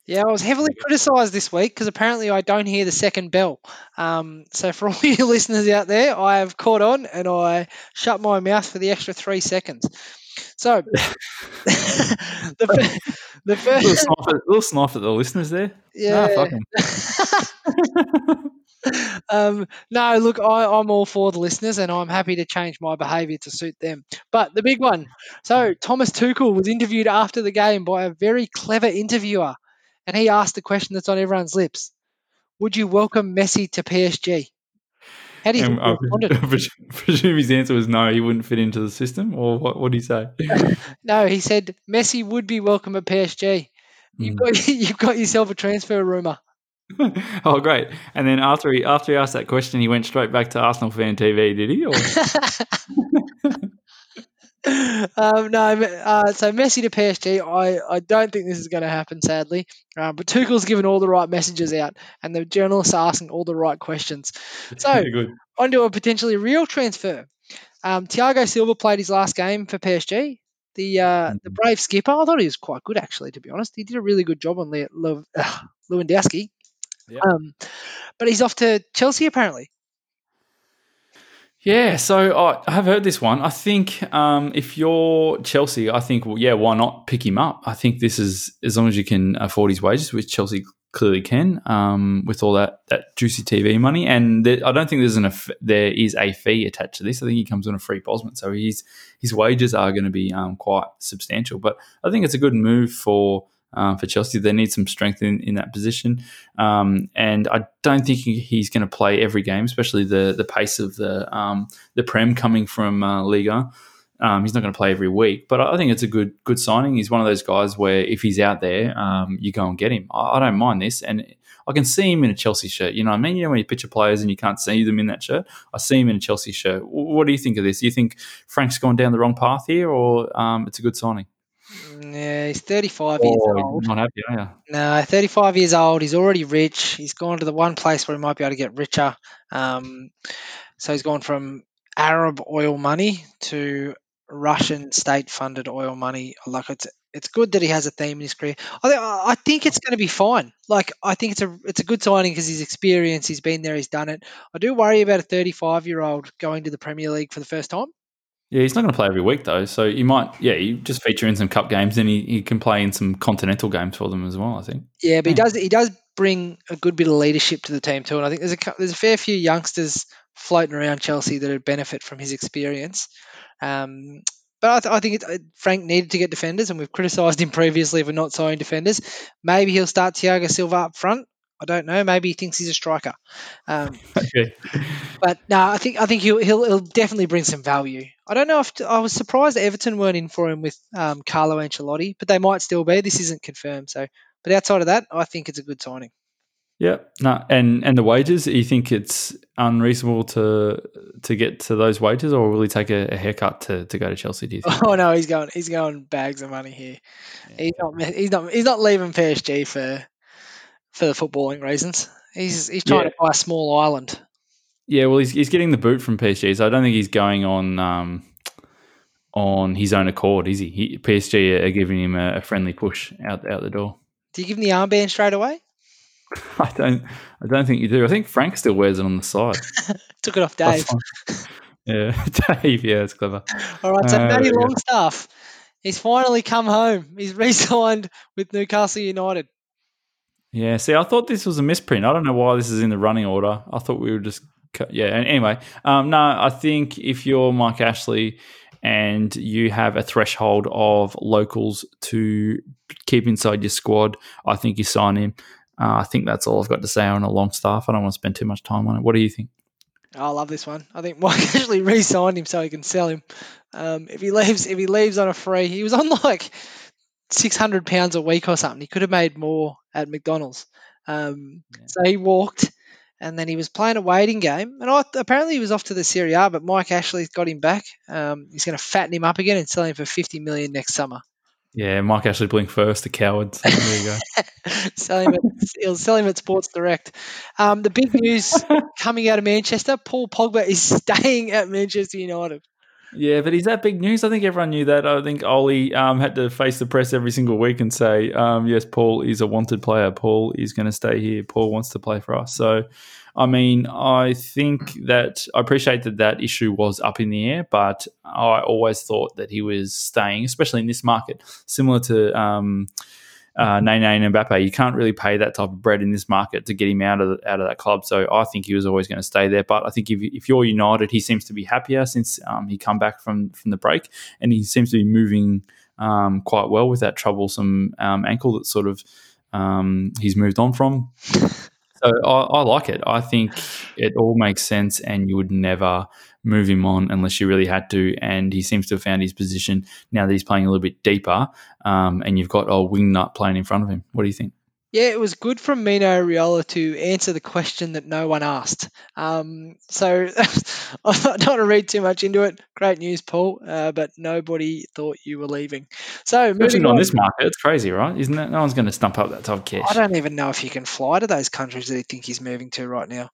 Speaker 2: Yeah, I was heavily criticised this week because apparently I don't hear the second bell. Um, so for all [laughs] you listeners out there, I have caught on and I shut my mouth for the extra three seconds. So [laughs] [laughs] the,
Speaker 1: the first little sniff, at, little sniff at the listeners there.
Speaker 2: Yeah. um, no, look, I, am all for the listeners, and I'm happy to change my behaviour to suit them. But the big one, so Thomas Tuchel was interviewed after the game by a very clever interviewer and he asked the question that's on everyone's lips: Would you welcome Messi to PSG? How do you
Speaker 1: And
Speaker 2: he
Speaker 1: I
Speaker 2: responded? [laughs]
Speaker 1: presume his answer was no, he wouldn't fit into the system, or what? What did he say? [laughs]
Speaker 2: No, he said Messi would be welcome at PSG. You've
Speaker 1: Mm.
Speaker 2: got [laughs] you've got yourself a transfer rumor.
Speaker 1: oh, great! And then after he after he asked that question, he went straight back to Arsenal fan TV, did he?
Speaker 2: Um, no, uh, so Messi to PSG. I, I don't think this is going to happen, sadly. Uh, but Tuchel's given all the right messages out, and the journalists are asking all the right questions. [laughs] So onto a potentially real transfer. Um, Thiago Silva played his last game for PSG. The uh, the
Speaker 1: Mhm.
Speaker 2: brave skipper, I thought he was quite good actually. To be honest, he did a really good job on Le- Le- uh, Lewandowski.
Speaker 1: Yep.
Speaker 2: Um, but he's off to Chelsea apparently.
Speaker 1: Yeah, so I have heard this one. I think um, if you're Chelsea, I think well, yeah, why not pick him up? I think this is as long as you can afford his wages, which Chelsea clearly can, um, with all that that juicy TV money. And there, I don't think there's an there is a fee attached to this. I think he comes on a free Bosman, so his his wages are going to be um, quite substantial. But I think it's a good move for. Um, for Chelsea, they need some strength in, in that position, um, and I don't think he's going to play every game, especially the the pace of the um, the Prem coming from uh, Liga. Um, he's not going to play every week, but I think it's a good good signing. He's one of those guys where if he's out there, um, you go and get him. I, I don't mind this, and I can see him in a Chelsea shirt. You know, what I mean, you know when you picture players and you can't see them in that shirt. I see him in a Chelsea shirt. What do you think of this? Do you think Frank's gone down the wrong path here, or um, it's a good signing?
Speaker 2: Yeah, he's 35 years old.
Speaker 1: not happy, are you?
Speaker 2: No, 35 years old. He's already rich. He's gone to the one place where he might be able to get richer. Um, so he's gone from Arab oil money to Russian state-funded oil money. Like it's it's good that he has a theme in his career. I think I think it's going to be fine. Like I think it's a it's a good signing because he's experienced. He's been there. He's done it. I do worry about a 35 year old going to the Premier League for the first time.
Speaker 1: Yeah, he's not going to play every week though, so he might. Yeah, he just feature in some cup games, and he, he can play in some continental games for them as well. I think.
Speaker 2: Yeah, but he does he does bring a good bit of leadership to the team too, and I think there's a there's a fair few youngsters floating around Chelsea that would benefit from his experience. Um, but I, th- I think it, uh, Frank needed to get defenders, and we've criticised him previously for not signing defenders. Maybe he'll start Thiago Silva up front. I don't know. Maybe he thinks he's a striker. Um, [laughs]
Speaker 1: Okay.
Speaker 2: but no, I think I think he'll, he'll he'll definitely bring some value. I don't know if I was surprised Everton weren't in for him with um, Carlo Ancelotti, but they might still be. This isn't confirmed. So, but outside of that, I think it's a good signing.
Speaker 1: Yeah, no, and and the wages. Do you think it's unreasonable to to get to those wages, or will he take a, a haircut to, to go to Chelsea? Do you think? [laughs]
Speaker 2: Oh no, he's going he's going bags of money here. He's not he's not he's not leaving PSG for for the footballing reasons. He's he's trying
Speaker 1: Yeah.
Speaker 2: to buy a small island.
Speaker 1: Yeah, well, he's, he's getting the boot from PSG, so I don't think he's going on um, on his own accord, is he? he PSG are giving him a, a friendly push out out the door.
Speaker 2: Do you give him the armband straight away? [laughs]
Speaker 1: I don't, I don't think you do. I think Frank still wears it on the side. [laughs]
Speaker 2: Took it off Dave.
Speaker 1: yeah, [laughs] Dave. Yeah, it's clever.
Speaker 2: All right, so
Speaker 1: Uh,
Speaker 2: Matty. Longstaff, he's finally come home. He's re-signed with Newcastle United.
Speaker 1: Yeah, see, I thought this was a misprint. I don't know why this is in the running order. I thought we were just, yeah. And anyway, um, no, I think if you're Mike Ashley and you have a threshold of locals to keep inside your squad, I think you sign him. Uh, I think that's all I've got to say on a Longstaff. I don't want to spend too much time on it. What do you think?
Speaker 2: I love this one. I think Mike [laughs] actually re-signed him so he can sell him. Um, if he leaves, if he leaves on a free, he was on [laughs] like six hundred pounds a week or something. He could have made more at McDonald's. Um,
Speaker 1: Yeah.
Speaker 2: So he walked, and then he was playing a waiting game, and I, apparently he was off to the Serie A. But Mike Ashley's got him back. Um, he's going to fatten him up again and sell him for fifty million next summer.
Speaker 1: Yeah, Mike Ashley blink first, the cowards. [laughs] There you go.
Speaker 2: sell him at, he'll sell him at Sports Direct. Um, the big news [laughs] coming out of Manchester: Paul Pogba is staying at Manchester United.
Speaker 1: Yeah, but is that big news? I think everyone knew that. I think Oli um, had to face the press every single week and say, um, yes, Paul is a wanted player. Paul is going to stay here. Paul wants to play for us. So, I mean, I think that I appreciate that that issue was up in the air, but I always thought that he was staying, especially in this market, similar to. Um, uh, Nene and Mbappe, you can't really pay that type of bread in this market to get him out of out of that club. So I think he was always going to stay there. But I think if, if you're United, he seems to be happier since um, he come back from from the break, and he seems to be moving um, quite well with that troublesome um, ankle that sort of um, he's moved on from. So I, I, like it. I think it all makes sense, and you would never move him on unless you really had to. And he seems to have found his position now that he's playing a little bit deeper, um, and you've got a wing nut playing in front of him. What do you think?
Speaker 2: Yeah, it was good from Mino Raiola to answer the question that no one asked. Um, so [laughs] I'm not going to read too much into it. Great news, Paul, uh, but nobody thought you were leaving. So
Speaker 1: moving on, on this market, it's crazy, right? Isn't it? No one's going to stump up that type of cash.
Speaker 2: I don't even know if you can fly to those countries that he think he's moving to right now.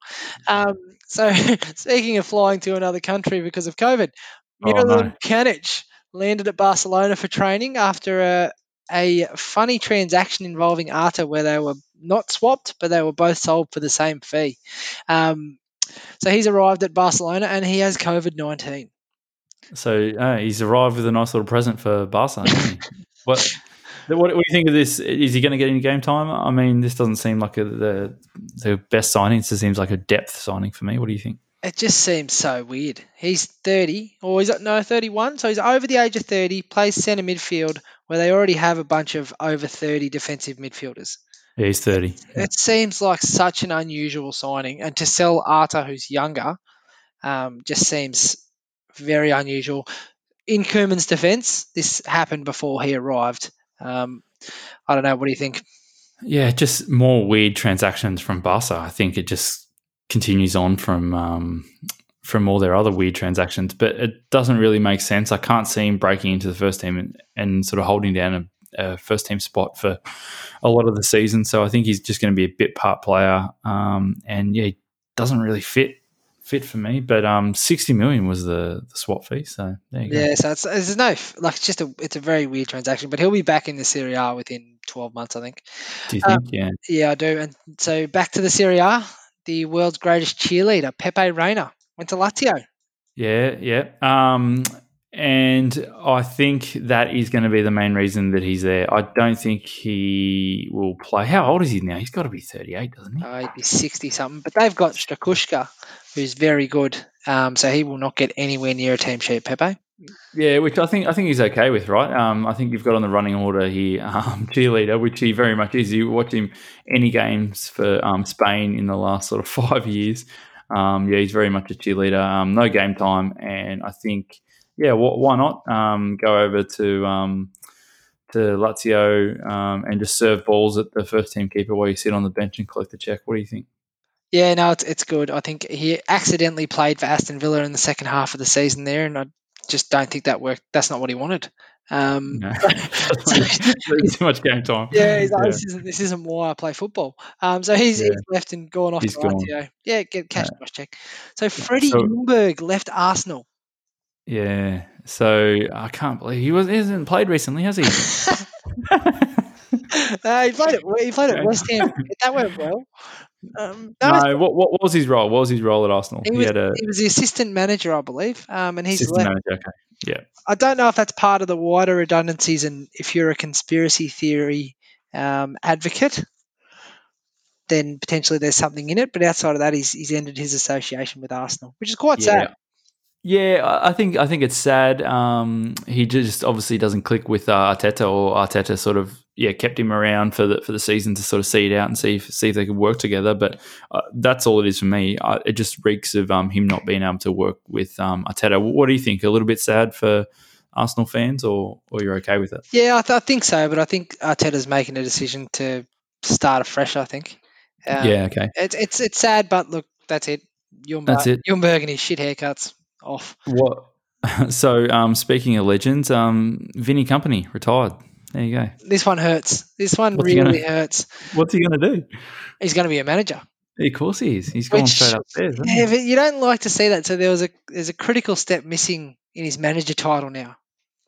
Speaker 2: Um, so [laughs] speaking of flying to another country because of COVID, Milan oh, no. Landed at Barcelona for training after a a funny transaction involving Arthur where they were not swapped, but they were both sold for the same fee. Um, so he's arrived at Barcelona and he has COVID 19.
Speaker 1: So uh, he's arrived with a nice little present for Barca. [laughs] what, what, what, do you think of this? Is he going to get any game time? I mean, this doesn't seem like a, the the best signing. This seems like a depth signing for me. What do you think?
Speaker 2: It just seems so weird. He's 30, or he's no 31, so he's over the age of 30, plays centre midfield, where they already have a bunch of over 30 defensive midfielders.
Speaker 1: Yeah, he's 30.
Speaker 2: It, it seems like such an unusual signing. And to sell Arthur, who's younger, um, just seems very unusual. In Koeman's defence, this happened before he arrived. Um, I don't know. What do you think?
Speaker 1: Yeah, just more weird transactions from Barca. I think it just continues on from um, from all their other weird transactions, but it doesn't really make sense. I can't see him breaking into the first team and, and sort of holding down a, a, first team spot for a lot of the season. So I think he's just going to be a bit part player. Um, and yeah, he doesn't really fit fit for me. But um, sixty million was the, the swap fee. So there you
Speaker 2: go. Yeah, so it's, it's no like it's just a it's a very weird transaction. But he'll be back in the Serie A within twelve months, I think.
Speaker 1: Do you think? Um, yeah.
Speaker 2: Yeah, I do. And so back to the Serie A, the world's greatest cheerleader, Pepe Reina went to Lazio.
Speaker 1: Yeah, yeah. Um, and I think that is going to be the main reason that he's there. I don't think he will play. How old is he now? He's got to be 38, doesn't he?
Speaker 2: Uh, he'd be 60 something. But they've got Strakosha, who's very good. Um, so he will not get anywhere near a team sheet, Pepe.
Speaker 1: Yeah, which I think I think he's okay with, right? Um, I think you've got on the running order here [laughs] um, cheerleader, which he very much is. You watch him any games for um, Spain in the last sort of [laughs] five years. Um, yeah, he's very much a cheerleader. Um, no game time, and I think yeah, wh- why not go over to to Lazio and just serve balls at the first team keeper while you sit on the bench and collect the check. What do you think?
Speaker 2: Yeah, no, it's it's good. I think he accidentally played for Aston Villa in the second half of the season there, and I just don't think that worked. That's not what he wanted. Um, no. [laughs] [laughs]
Speaker 1: too much game time.
Speaker 2: Yeah, like, yeah. This, isn't, this isn't why I play football. Um, so he's, yeah. he's left and gone off he's to gone. Yeah, get cash yeah. check. So Freddie so, Ljungberg left Arsenal.
Speaker 1: Yeah, so I can't believe he was he hasn't played recently, has he? [laughs] [laughs]
Speaker 2: uh, he played it. He played at West Ham. [laughs] That went well.
Speaker 1: Um, no, no what, what was his role? What was his role at Arsenal?
Speaker 2: He, he was, a, he was the assistant manager, I believe, um, and he's
Speaker 1: assistant
Speaker 2: left.
Speaker 1: manager. Okay. Yeah.
Speaker 2: I don't know if that's part of the wider redundancies and if you're a conspiracy theory um, advocate, then potentially there's something in it. But outside of that, he's, he's ended his association with Arsenal, which is quite yeah. sad.
Speaker 1: Yeah, I think I think it's sad. Um, he just obviously doesn't click with uh, Arteta, or Arteta sort of yeah kept him around for the for the season to sort of see it out and see if see if they could work together. But uh, that's all it is for me. I, it just reeks of um, him not being able to work with um, Arteta. What do you think? A little bit sad for Arsenal fans, or or you're okay with it?
Speaker 2: Yeah, I, th- I think so. But I think Arteta's making a decision to start afresh. I think.
Speaker 1: Um, yeah. Okay.
Speaker 2: It's it's it's sad, but look, that's it. That's it. Ljungberg and his shit haircuts off.
Speaker 1: What? [laughs] So, um, speaking of legends, um, Vinny Kompany retired. There you go.
Speaker 2: This one hurts. This one what's really gonna, hurts.
Speaker 1: What's he going to do?
Speaker 2: He's going to be a manager.
Speaker 1: Of course he is. He's gone straight upstairs.
Speaker 2: Yeah, but you don't like to see that. So there was a there's a critical step missing in his manager title now.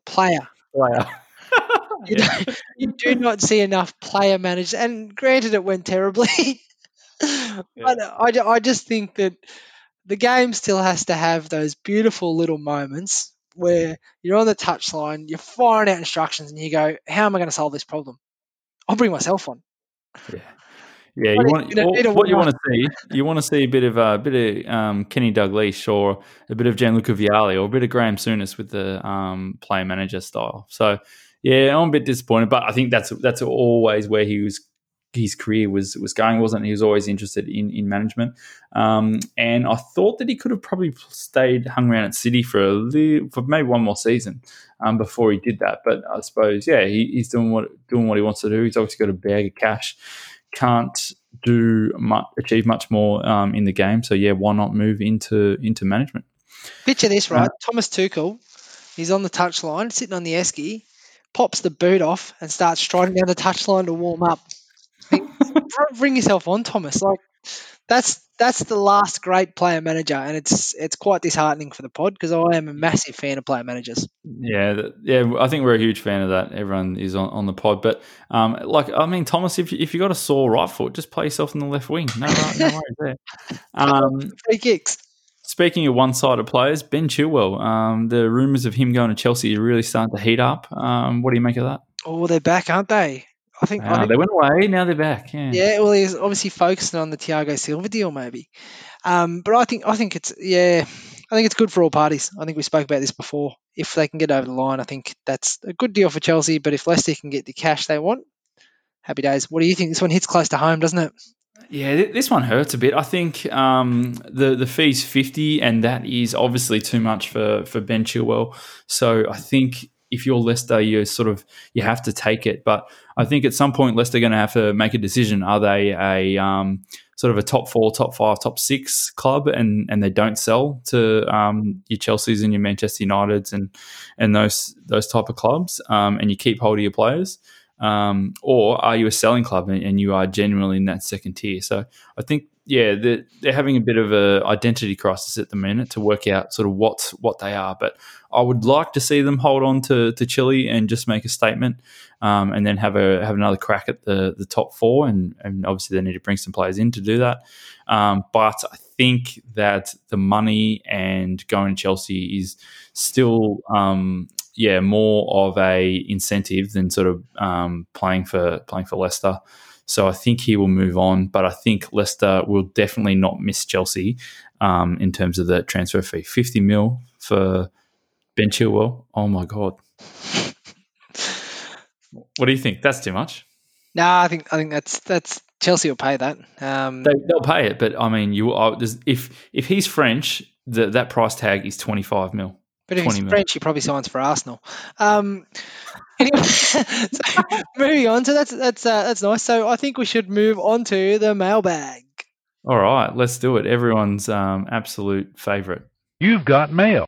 Speaker 2: Player.
Speaker 1: Player.
Speaker 2: you, [laughs] you do not see enough player managers, and granted, it went terribly. [laughs] yeah. But I, I just think that the game still has to have those beautiful little moments where you're on the touchline, you're firing out instructions, and you go, "How am I going to solve this problem? I'll bring myself on."
Speaker 1: Yeah, yeah. You want what, what you want to see? You want to see a bit of a uh, bit of um, Kenny Dalglish or a bit of Gianluca Vialli or a bit of Graham Souness with the um, player manager style. So yeah, I'm a bit disappointed, but I think that's that's always where he was his career was was going, wasn't he? was always interested in in management, um, and I thought that he could have probably stayed hung around at City for a little, for maybe one more season um, before he did that. But I suppose, yeah, he, he's doing what doing what he wants to do. He's obviously got a bag of cash, can't do much, achieve much more um, in the game. So yeah, why not move into into management?
Speaker 2: Picture this, right? Uh, Thomas Tuchel, he's on the touchline, sitting on the esky, pops the boot off, and starts striding down the touchline to warm up. Bring yourself on, Thomas. Like that's that's the last great player manager, and it's it's quite disheartening for the pod because I am a massive fan of player managers.
Speaker 1: Yeah, yeah, I think we're a huge fan of that. Everyone is on, on the pod, but um, like I mean, Thomas, if you, if you got a sore right foot, just play yourself in the left wing. No, no worries there. [laughs]
Speaker 2: Um, Free kicks.
Speaker 1: Speaking of one-sided players, Ben Chilwell. Um, the rumours of him going to Chelsea are really starting to heat up. Um, what do you make of that?
Speaker 2: Oh, they're back, aren't they? I think,
Speaker 1: uh, I think,
Speaker 2: they
Speaker 1: went away. Now they're back. Yeah.
Speaker 2: Yeah. Well, he's obviously focusing on the Thiago Silva deal, maybe. Um, but I think I think it's yeah. I think it's good for all parties. I think we spoke about this before. If they can get over the line, I think that's a good deal for Chelsea. But if Leicester can get the cash they want, happy days. What do you think? This one hits close to home, doesn't it?
Speaker 1: Yeah, this one hurts a bit. I think um, the the fee's fifty, and that is obviously too much for for Ben Chilwell. So I think if you're Leicester, you sort of you have to take it. But I think at some point Leicester are going to have to make a decision. Are they a um, sort of a top four, top five, top six club, and and they don't sell to um, your Chelseas and your Manchester Uniteds and and those those type of clubs, um, and you keep hold of your players, um, or are you a selling club and, and, you are genuinely in that second tier? So I think yeah, they're, they're having a bit of a identity crisis at the minute to work out sort of what what they are. But I would like to see them hold on to, to Chile and just make a statement, um, and then have a have another crack at the the top four. And, and obviously they need to bring some players in to do that. Um, but I think that the money and going to Chelsea is still um, yeah more of a incentive than sort of um, playing for playing for Leicester. So I think he will move on, but I think Leicester will definitely not miss Chelsea um, in terms of the transfer fee. 50 mil for Ben Chilwell. Oh my God. what do you think? That's too much.
Speaker 2: No, I think I think that's that's Chelsea will pay that. Um,
Speaker 1: they, will pay it, but I mean, you if if he's French, the, that price tag is twenty five mil.
Speaker 2: But if he's mil. French, he probably signs for Arsenal. Um, [laughs] anyway, so moving on. So that's that's uh, that's nice. So I think we should move on to the mailbag.
Speaker 1: All right, let's do it. Everyone's um, absolute favorite.
Speaker 3: You've got mail.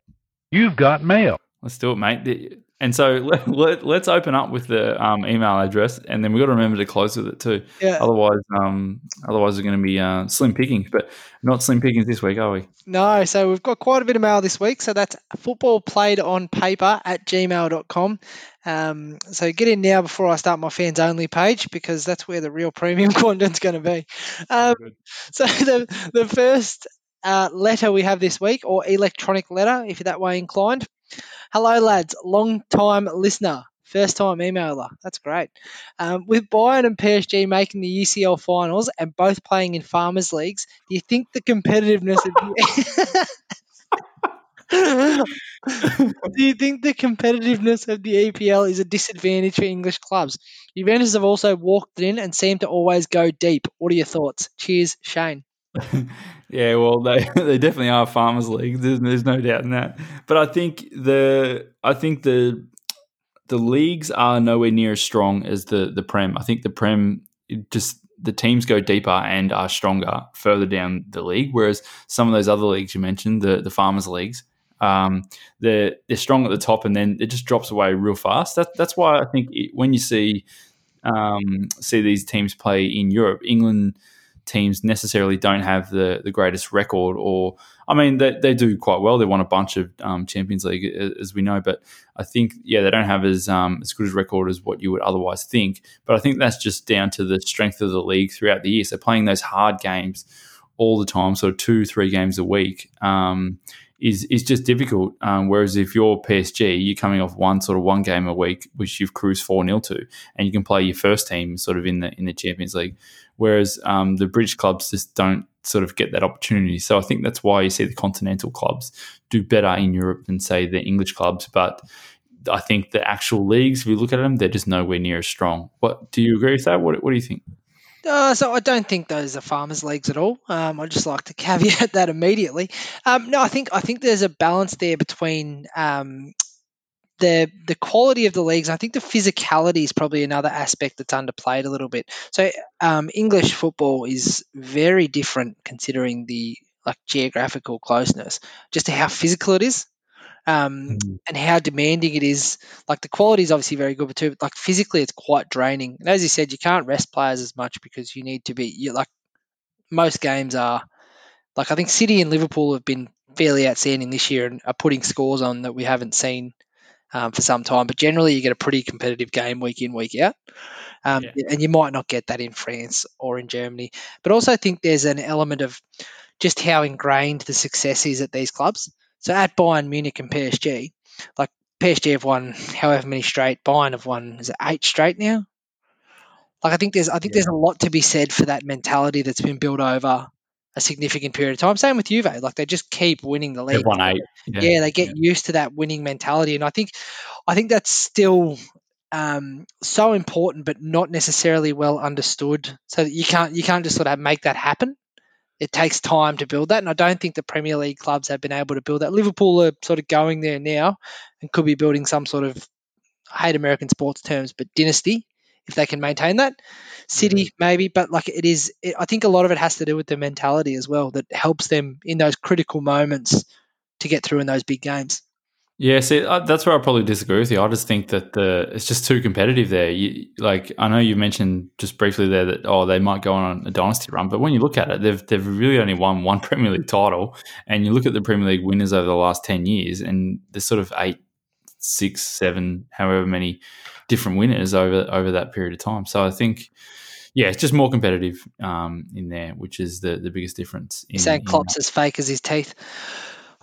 Speaker 3: You've got mail.
Speaker 1: Let's do it, mate. And so [laughs] let, let, us open up with the um, email address, and then we've got to remember to close with it too. Yeah. Otherwise, um, otherwise it's going to be uh, slim pickings, but not slim pickings this week, are we?
Speaker 2: No. So we've got quite a bit of mail this week. So that's football played on paper at gmail.com. Um, so get in now before I start my fans only page because that's where the real premium [laughs] content's going to be. Um, so the, the first uh, letter we have this week, or electronic letter if you're that way inclined, Hello, lads. Long time listener, first time emailer. That's great. Um, with Bayern and PSG making the UCL finals and both playing in farmers leagues, do you think the competitiveness of the [laughs] Do you think the competitiveness of the EPL is a disadvantage for English clubs? Juventus have also walked in and seem to always go deep. What are your thoughts? Cheers, Shane. [laughs]
Speaker 1: yeah, well, they [laughs] they definitely are farmers leagues. There's, there's no doubt in that. But I think the I think the the leagues are nowhere near as strong as the the prem. I think the prem just the teams go deeper and are stronger further down the league. Whereas some of those other leagues you mentioned, the the farmers leagues, um, they're they're strong at the top and then it just drops away real fast. That, that's why I think it, when you see um, see these teams play in Europe, England teams necessarily don't have the the greatest record or I mean they, they do quite well they won a bunch of um, Champions League as we know but I think yeah they don't have as um, as good a record as what you would otherwise think but I think that's just down to the strength of the league throughout the year so playing those hard games all the time sort of two three games a week um, is is just difficult. Um, whereas if you're PSG, you're coming off one sort of one game a week, which you've cruised four 0 to, and you can play your first team sort of in the in the Champions League. Whereas um, the British clubs just don't sort of get that opportunity. So I think that's why you see the continental clubs do better in Europe than say the English clubs. But I think the actual leagues, if you look at them, they're just nowhere near as strong. What do you agree with that? What What do you think?
Speaker 2: Uh, so I don't think those are farmers' leagues at all. Um, I just like to [laughs] caveat that immediately. Um, no, I think I think there's a balance there between um, the the quality of the leagues. I think the physicality is probably another aspect that's underplayed a little bit. So um, English football is very different considering the like geographical closeness, just to how physical it is um,
Speaker 1: Mm.
Speaker 2: and how demanding it is. Like the quality is obviously very good, but too, like physically, it's quite draining. And as you said, you can't rest players as much because you need to be. You like most games are. Like I think City and Liverpool have been fairly outstanding this year and are putting scores on that we haven't seen um, for some time. But generally, you get a pretty competitive game week in, week out. Um,
Speaker 1: Yeah.
Speaker 2: And you might not get that in France or in Germany. But also, I think there's an element of just how ingrained the success is at these clubs. So at Bayern Munich and PSG, like PSG have won however many straight, Bayern have won is it eight straight now? Like I think there's I think
Speaker 1: Yeah.
Speaker 2: there's a lot to be said for that mentality that's been built over a significant period of time. Same with Juve, like they just keep winning the league.
Speaker 1: They've eight.
Speaker 2: Yeah, they get used to that winning mentality, and I think I think that's still um, so important, but not necessarily well understood. So that you can't you can't just sort of make that happen. It takes time to build that, and I don't think the Premier League clubs have been able to build that. Liverpool are sort of going there now, and could be building some sort of I hate American sports terms, but dynasty if they can maintain that. City maybe, but like it is, it, I think a lot of it has to do with the mentality as well that helps them in those critical moments to get through in those big games.
Speaker 1: Yeah, see, uh, that's where I probably disagree with you. I just think that the it's just too competitive there. You, like, I know you mentioned just briefly there that oh, they might go on a dynasty run, but when you look at it, they've they've really only won one [laughs] Premier League title, and you look at the Premier League winners over the last ten years, and there's sort of eight, six, seven, however many different winners over over that period of time. So I think, yeah, it's just more competitive um, in there, which is the the biggest difference. In,
Speaker 2: You're saying
Speaker 1: in
Speaker 2: Klopp's as fake as his teeth.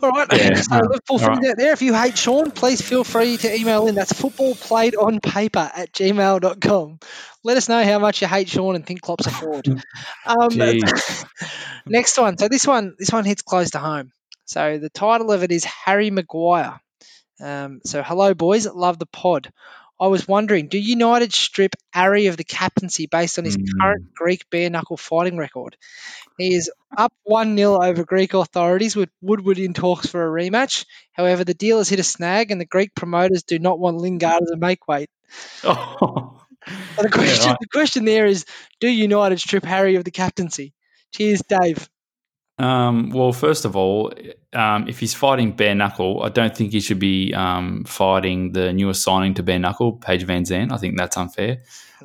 Speaker 2: All right,
Speaker 1: Yeah, [laughs]
Speaker 2: so Liverpool
Speaker 1: all right.
Speaker 2: fans out there, if you hate Sean, please feel free to email in. That's footballplayedonpaper at gmail.com. Let us know how much you hate Sean and think Klopp's a fraud. [laughs] Um, [laughs] next one. So this one, this one hits close to home. So the title of it is Harry Maguire. Um, so hello, boys. Love the pod. I was wondering, do United strip Harry of the captaincy based on his
Speaker 1: Hmm.
Speaker 2: current Greek bare knuckle fighting record? He is up 1 0 over Greek authorities with Woodward in talks for a rematch. However, the deal has hit a snag and the Greek promoters do not want Lingard as a make weight. [laughs]
Speaker 1: Oh.
Speaker 2: So the question,
Speaker 1: right.
Speaker 2: the question there is do United strip Harry of the captaincy? Cheers, Dave.
Speaker 1: Um, well, first of all, um, if he's fighting bare knuckle, I don't think he should be um, fighting the newest signing to bare knuckle, Paige VanZant. I think that's unfair.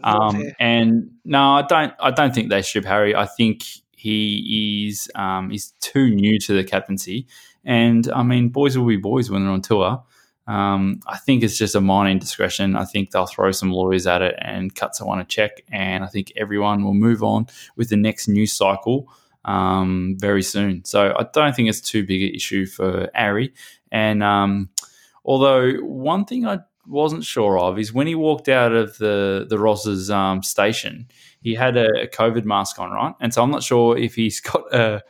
Speaker 1: Um, and no, I don't. I don't think they strip Harry. I think he is. Um, he's too new to the captaincy. And I mean, boys will be boys when they're on tour. Um, I think it's just a minor indiscretion. I think they'll throw some lawyers at it and cut someone a check, and I think everyone will move on with the next news cycle um, very soon. So I don't think it's too big an issue for Ari. And um, although one thing I wasn't sure of is when he walked out of the the Ross's um, station, he had a, a COVID mask on, right? And so I'm not sure if he's [laughs] got a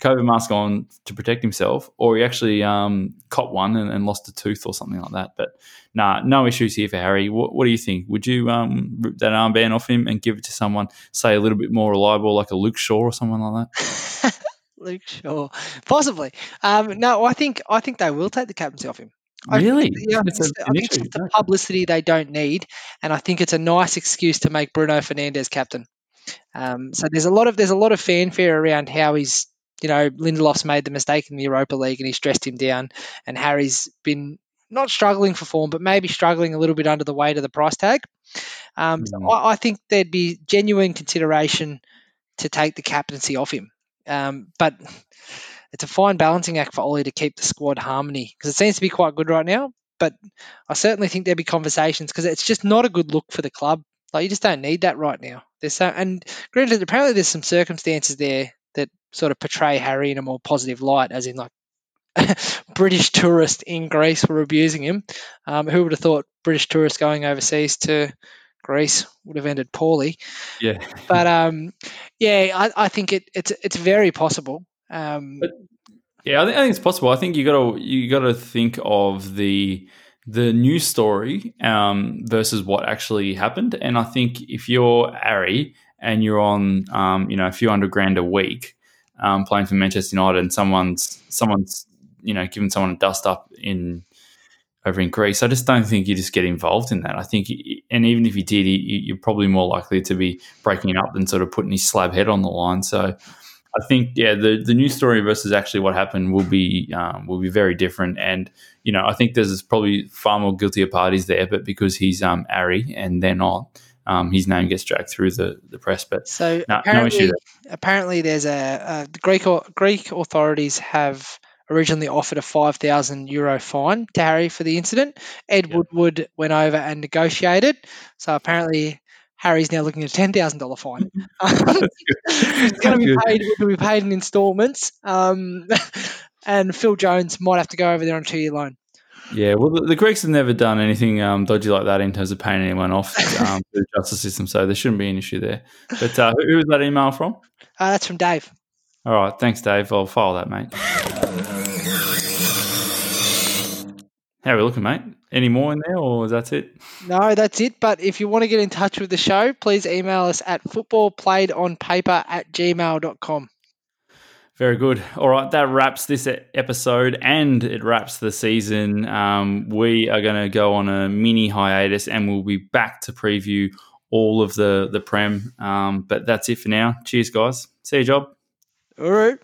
Speaker 1: COVID mask on to protect himself, or he actually um, caught one and, and lost a tooth or something like that. But nah, no issues here for Harry. What, what do you think? Would you um, rip that armband off him and give it to someone, say, a little bit more reliable, like a Luke Shaw or someone like that? [laughs]
Speaker 2: Luke Shaw, possibly. Um, no, I think I think they will take the captaincy off him. I
Speaker 1: Really?
Speaker 2: it's- yeah, I
Speaker 1: It's
Speaker 2: think
Speaker 1: a-
Speaker 2: it's, I think it's the publicity they don't need, and I think it's a nice excuse to make Bruno Fernandes captain. Um, so there's a lot of there's a lot of fanfare around how he's you know Lindelof's made the mistake in the Europa League and he's dressed him down, and Harry's been not struggling for form, but maybe struggling a little bit under the weight of the price tag. Um, so. I, I think there'd be genuine consideration to take the captaincy off him, um, but it's a fine balancing act for Ollie to keep the squad harmony because it seems to be quite good right now. But I certainly think there'd be conversations because it's just not a good look for the club. Like you just don't need that right now. There's so, and granted, apparently there's some circumstances there sort of portray Harry in a more positive light, as in like [laughs] British tourists in Greece were abusing him. Um, who would have thought British tourists going overseas to Greece would have ended poorly?
Speaker 1: Yeah.
Speaker 2: But um, yeah, I, I think it, it's it's very possible. Um,
Speaker 1: But- Yeah, I think, I think it's possible. I think you got to you got to think of the the news story um, versus what actually happened. And I think if you're Ari and you're on, um, you know, a few hundred grand a week um, playing for Manchester United, and someone's someone's you know giving someone a dust up in over in Greece. I just don't think you just get involved in that. I think, and even if you did, you're probably more likely to be breaking it up than sort of putting his slab head on the line. So. I think yeah, the the news story versus actually what happened will be um, will be very different, and you know I think there's probably far more guiltier parties there, but because he's um Ari and they're not, um, his name gets dragged through the, the press. But
Speaker 2: So
Speaker 1: no, no
Speaker 2: apparently,
Speaker 1: issue there.
Speaker 2: apparently there's a, a the Greek Greek authorities have originally offered a five thousand euro fine to Harry for the incident. Ed
Speaker 1: Yeah.
Speaker 2: Woodward went over and negotiated. So apparently. Harry's now looking at a ten thousand dollar fine. it's going to be paid. Will be paid in instalments. Um, [laughs] and Phil Jones might have to go over there on a two year loan.
Speaker 1: Yeah, well, the, the Greeks have never done anything um, dodgy like that in terms of paying anyone off [laughs] um, the justice system, so there shouldn't be an issue there. But uh, who who was that email from?
Speaker 2: Uh, that's from Dave.
Speaker 1: All right, thanks, Dave. I'll file that, mate. How are we looking, mate? Any more in there, or is that it?
Speaker 2: No, that's it. But if you want to get in touch with the show, please email us at footballplayedonpaper at gmail.com.
Speaker 1: Very good. All right, that wraps this episode and it wraps the season. Um, we are going to go on a mini hiatus and we'll be back to preview all of the the prem. Um, but that's it for now. Cheers, guys. See you, job.
Speaker 2: All right.